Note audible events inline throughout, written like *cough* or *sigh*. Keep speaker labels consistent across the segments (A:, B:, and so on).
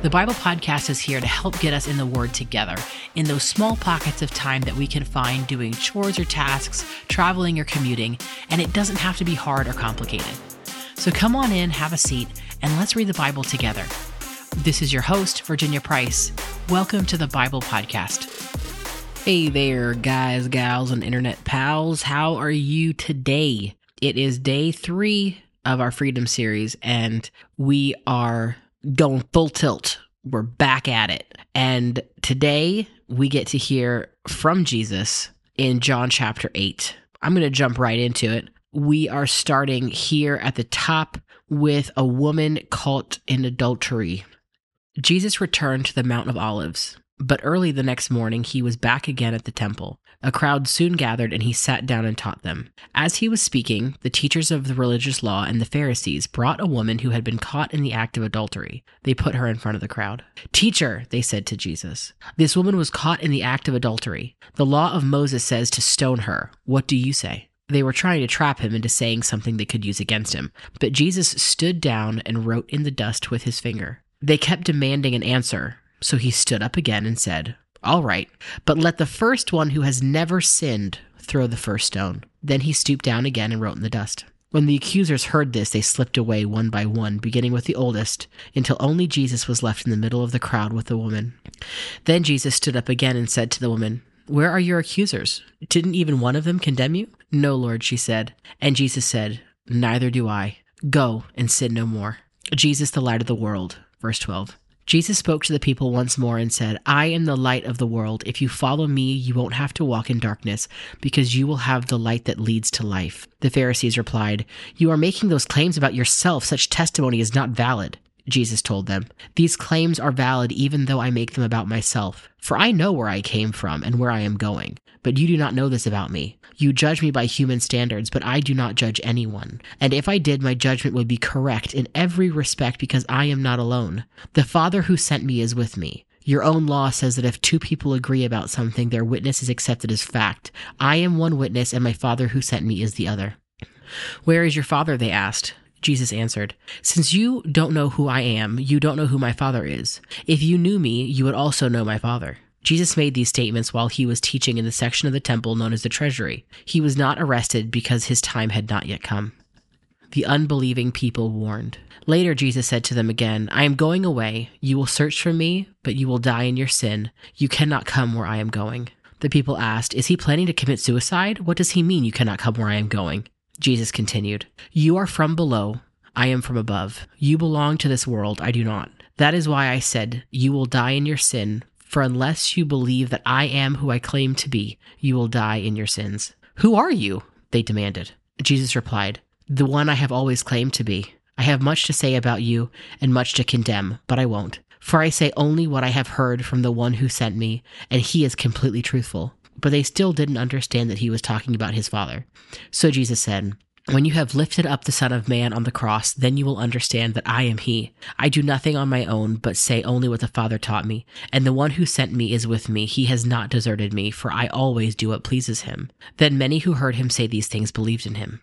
A: The Bible Podcast is here to help get us in the Word together in those small pockets of time that we can find doing chores or tasks, traveling or commuting, and it doesn't have to be hard or complicated. So come on in, have a seat, and let's read the Bible together. This is your host, Virginia Price. Welcome to the Bible Podcast. Hey there, guys, gals, and internet pals. How are you today? It is day three of our Freedom series, and we are going full tilt. We're back at it. And today we get to hear from Jesus in John chapter 8. I'm going to jump right into it. We are starting here at the top with a woman caught in adultery. Jesus returned to the Mount of Olives. But early the next morning, he was back again at the temple. A crowd soon gathered, and he sat down and taught them. As he was speaking, the teachers of the religious law and the Pharisees brought a woman who had been caught in the act of adultery. They put her in front of the crowd. Teacher, they said to Jesus, this woman was caught in the act of adultery. The law of Moses says to stone her. What do you say? They were trying to trap him into saying something they could use against him. But Jesus stood down and wrote in the dust with his finger. They kept demanding an answer. So he stood up again and said, All right, but let the first one who has never sinned throw the first stone. Then he stooped down again and wrote in the dust. When the accusers heard this, they slipped away one by one, beginning with the oldest, until only Jesus was left in the middle of the crowd with the woman. Then Jesus stood up again and said to the woman, Where are your accusers? Didn't even one of them condemn you? No, Lord, she said. And Jesus said, Neither do I. Go and sin no more. Jesus, the light of the world. Verse 12. Jesus spoke to the people once more and said, I am the light of the world. If you follow me, you won't have to walk in darkness, because you will have the light that leads to life. The Pharisees replied, You are making those claims about yourself. Such testimony is not valid. Jesus told them, These claims are valid even though I make them about myself. For I know where I came from and where I am going. But you do not know this about me. You judge me by human standards, but I do not judge anyone. And if I did, my judgment would be correct in every respect because I am not alone. The Father who sent me is with me. Your own law says that if two people agree about something, their witness is accepted as fact. I am one witness, and my Father who sent me is the other. Where is your Father? They asked. Jesus answered, Since you don't know who I am, you don't know who my Father is. If you knew me, you would also know my Father. Jesus made these statements while he was teaching in the section of the temple known as the treasury. He was not arrested because his time had not yet come. The unbelieving people warned. Later, Jesus said to them again, I am going away. You will search for me, but you will die in your sin. You cannot come where I am going. The people asked, Is he planning to commit suicide? What does he mean you cannot come where I am going? Jesus continued, You are from below. I am from above. You belong to this world. I do not. That is why I said, You will die in your sin, for unless you believe that I am who I claim to be, you will die in your sins. Who are you? They demanded. Jesus replied, The one I have always claimed to be. I have much to say about you and much to condemn, but I won't. For I say only what I have heard from the one who sent me, and he is completely truthful. But they still didn't understand that he was talking about his Father. So Jesus said, when you have lifted up the Son of Man on the cross, then you will understand that I am He. I do nothing on my own, but say only what the Father taught me. And the one who sent me is with me. He has not deserted me, for I always do what pleases Him. Then many who heard him say these things believed in Him.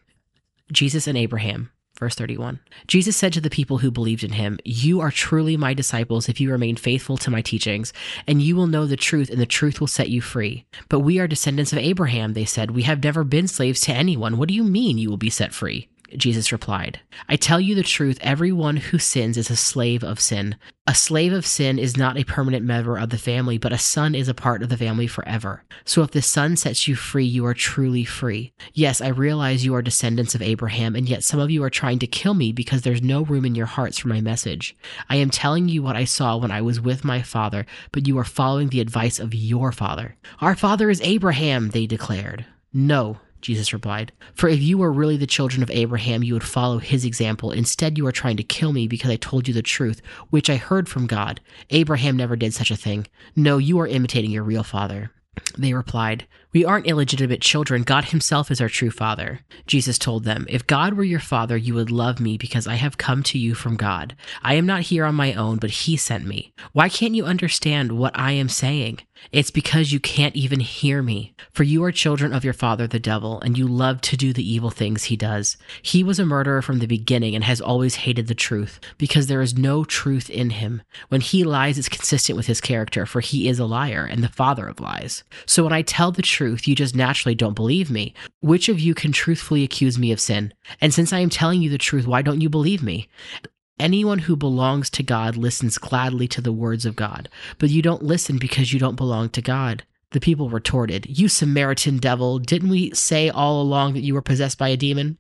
A: Jesus and Abraham. Verse 31. Jesus said to the people who believed in him, You are truly my disciples if you remain faithful to my teachings, and you will know the truth, and the truth will set you free. But we are descendants of Abraham, they said. We have never been slaves to anyone. What do you mean you will be set free? Jesus replied, I tell you the truth, everyone who sins is a slave of sin. A slave of sin is not a permanent member of the family, but a son is a part of the family forever. So if the son sets you free, you are truly free. Yes, I realize you are descendants of Abraham, and yet some of you are trying to kill me because there's no room in your hearts for my message. I am telling you what I saw when I was with my father, but you are following the advice of your father. Our father is Abraham, they declared. No, Jesus replied. For if you were really the children of Abraham, you would follow his example. Instead, you are trying to kill me because I told you the truth, which I heard from God. Abraham never did such a thing. No, you are imitating your real father. They replied, We aren't illegitimate children. God Himself is our true Father. Jesus told them, If God were your Father, you would love me because I have come to you from God. I am not here on my own, but He sent me. Why can't you understand what I am saying? It's because you can't even hear me. For you are children of your father, the devil, and you love to do the evil things he does. He was a murderer from the beginning and has always hated the truth, because there is no truth in him. When he lies, it's consistent with his character, for he is a liar and the father of lies. So when I tell the truth, you just naturally don't believe me. Which of you can truthfully accuse me of sin? And since I am telling you the truth, why don't you believe me? Anyone who belongs to God listens gladly to the words of God, but you don't listen because you don't belong to God. The people retorted, You Samaritan devil, didn't we say all along that you were possessed by a demon?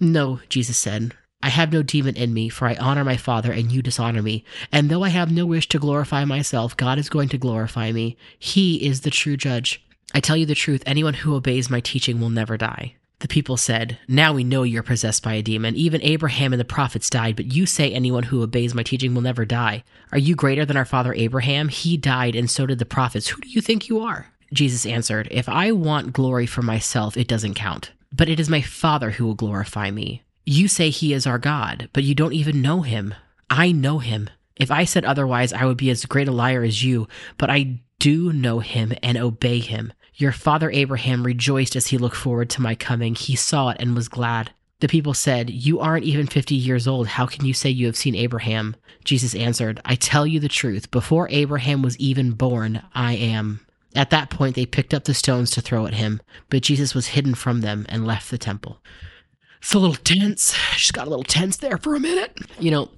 A: No, Jesus said. I have no demon in me, for I honor my Father, and you dishonor me. And though I have no wish to glorify myself, God is going to glorify me. He is the true judge. I tell you the truth, anyone who obeys my teaching will never die. The people said, Now we know you're possessed by a demon. Even Abraham and the prophets died, but you say anyone who obeys my teaching will never die. Are you greater than our father Abraham? He died, and so did the prophets. Who do you think you are? Jesus answered, If I want glory for myself, it doesn't count. But it is my Father who will glorify me. You say he is our God, but you don't even know him. I know him. If I said otherwise, I would be as great a liar as you, but I do know him and obey him. Your father Abraham rejoiced as he looked forward to my coming. He saw it and was glad. The people said, You aren't even 50 years old. How can you say you have seen Abraham? Jesus answered, I tell you the truth. Before Abraham was even born, I am. At that point, they picked up the stones to throw at him, but Jesus was hidden from them and left the temple. It's a little tense. She's got a little tense there for a minute. You know,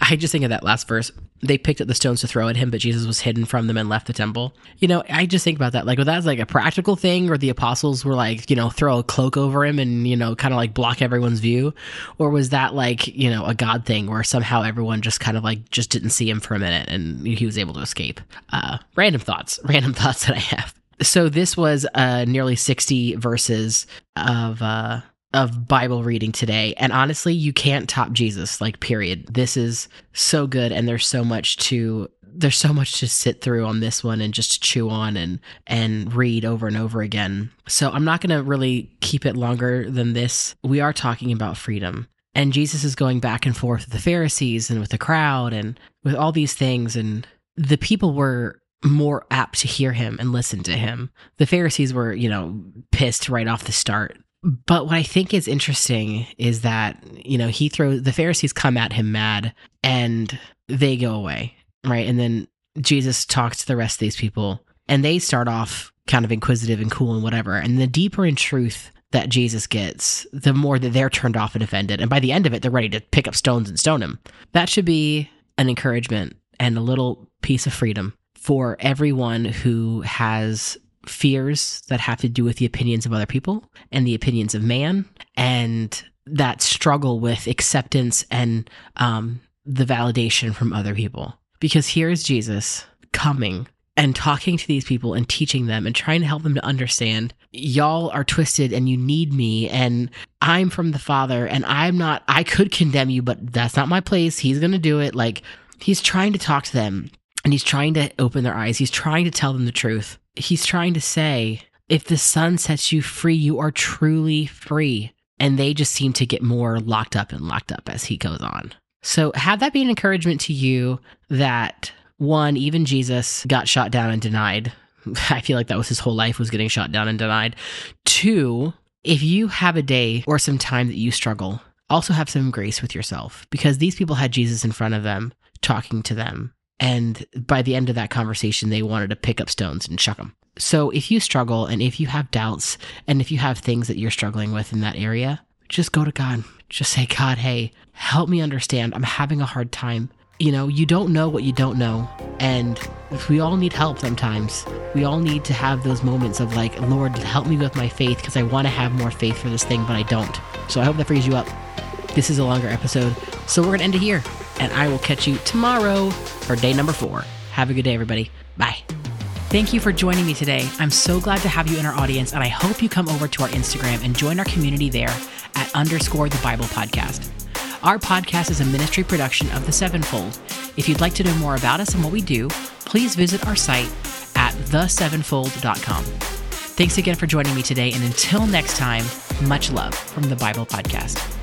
A: I just think of that last verse. They picked up the stones to throw at him, but Jesus was hidden from them and left the temple. You know, I just think about that. Like, was that like a practical thing, or the apostles were like, you know, throw a cloak over him and, you know, kind of like block everyone's view? Or was that like, you know, a God thing where somehow everyone just kind of like just didn't see him for a minute and he was able to escape? Uh, random thoughts, *laughs* random thoughts that I have. So this was uh, nearly 60 verses of. Uh, of Bible reading today. And honestly, you can't top Jesus, like, period. This is so good. And there's so much to. There's so much to sit through on this one and just chew on and and read over and over again. So I'm not going to really keep it longer than this. We are talking about freedom. And Jesus is going back and forth with the Pharisees and with the crowd and with all these things and the people were more apt to hear him and listen to him. The Pharisees were, you know, pissed right off the start but what I think is interesting is that, you know, he throws the Pharisees come at him mad and they go away, right? And then Jesus talks to the rest of these people and they start off kind of inquisitive and cool and whatever. And the deeper in truth that Jesus gets, the more that they're turned off and offended. And by the end of it, they're ready to pick up stones and stone him. That should be an encouragement and a little piece of freedom for everyone who has fears that have to do with the opinions of other people and the opinions of man and that struggle with acceptance and um, the validation from other people. Because here is Jesus coming and talking to these people and teaching them and trying to help them to understand y'all are twisted and you need me and I'm from the Father and I'm not, I could condemn you, but that's not my place. He's going to do it. Like he's trying to talk to them and he's trying to open their eyes. He's trying to tell them the truth he's trying to say if the son sets you free, you are truly free. And they just seem to get more locked up and locked up as he goes on. So, have that be an encouragement to you that one, even Jesus got shot down and denied. *laughs* I feel like that was his whole life was getting shot down and denied. Two, if you have a day or some time that you struggle, also have some grace with yourself because these people had Jesus in front of them talking to them and by the end of that conversation, they wanted to pick up stones and chuck them. So if you struggle and if you have doubts and if you have things that you're struggling with in that area, just go to God. Just say, God, hey, help me understand. I'm having a hard time. You know, you don't know what you don't know. And we all need help sometimes. We all need to have those moments of like, Lord, help me with my faith because I want to have more faith for this thing, but I don't. So I hope that frees you up. This is a longer episode. So we're going to end it here and I will catch you tomorrow for day number four. Have a good day, everybody. Bye. Thank you for joining me today. I'm so glad to have you in our audience, and I hope you come over to our Instagram and join our community there at underscore the Bible podcast. Our podcast is a ministry production of the Sevenfold. If you'd like to know more about us and what we do, please visit our site at thesevenfold.com. Thanks again for joining me today. And until next time, much love from the Bible Podcast.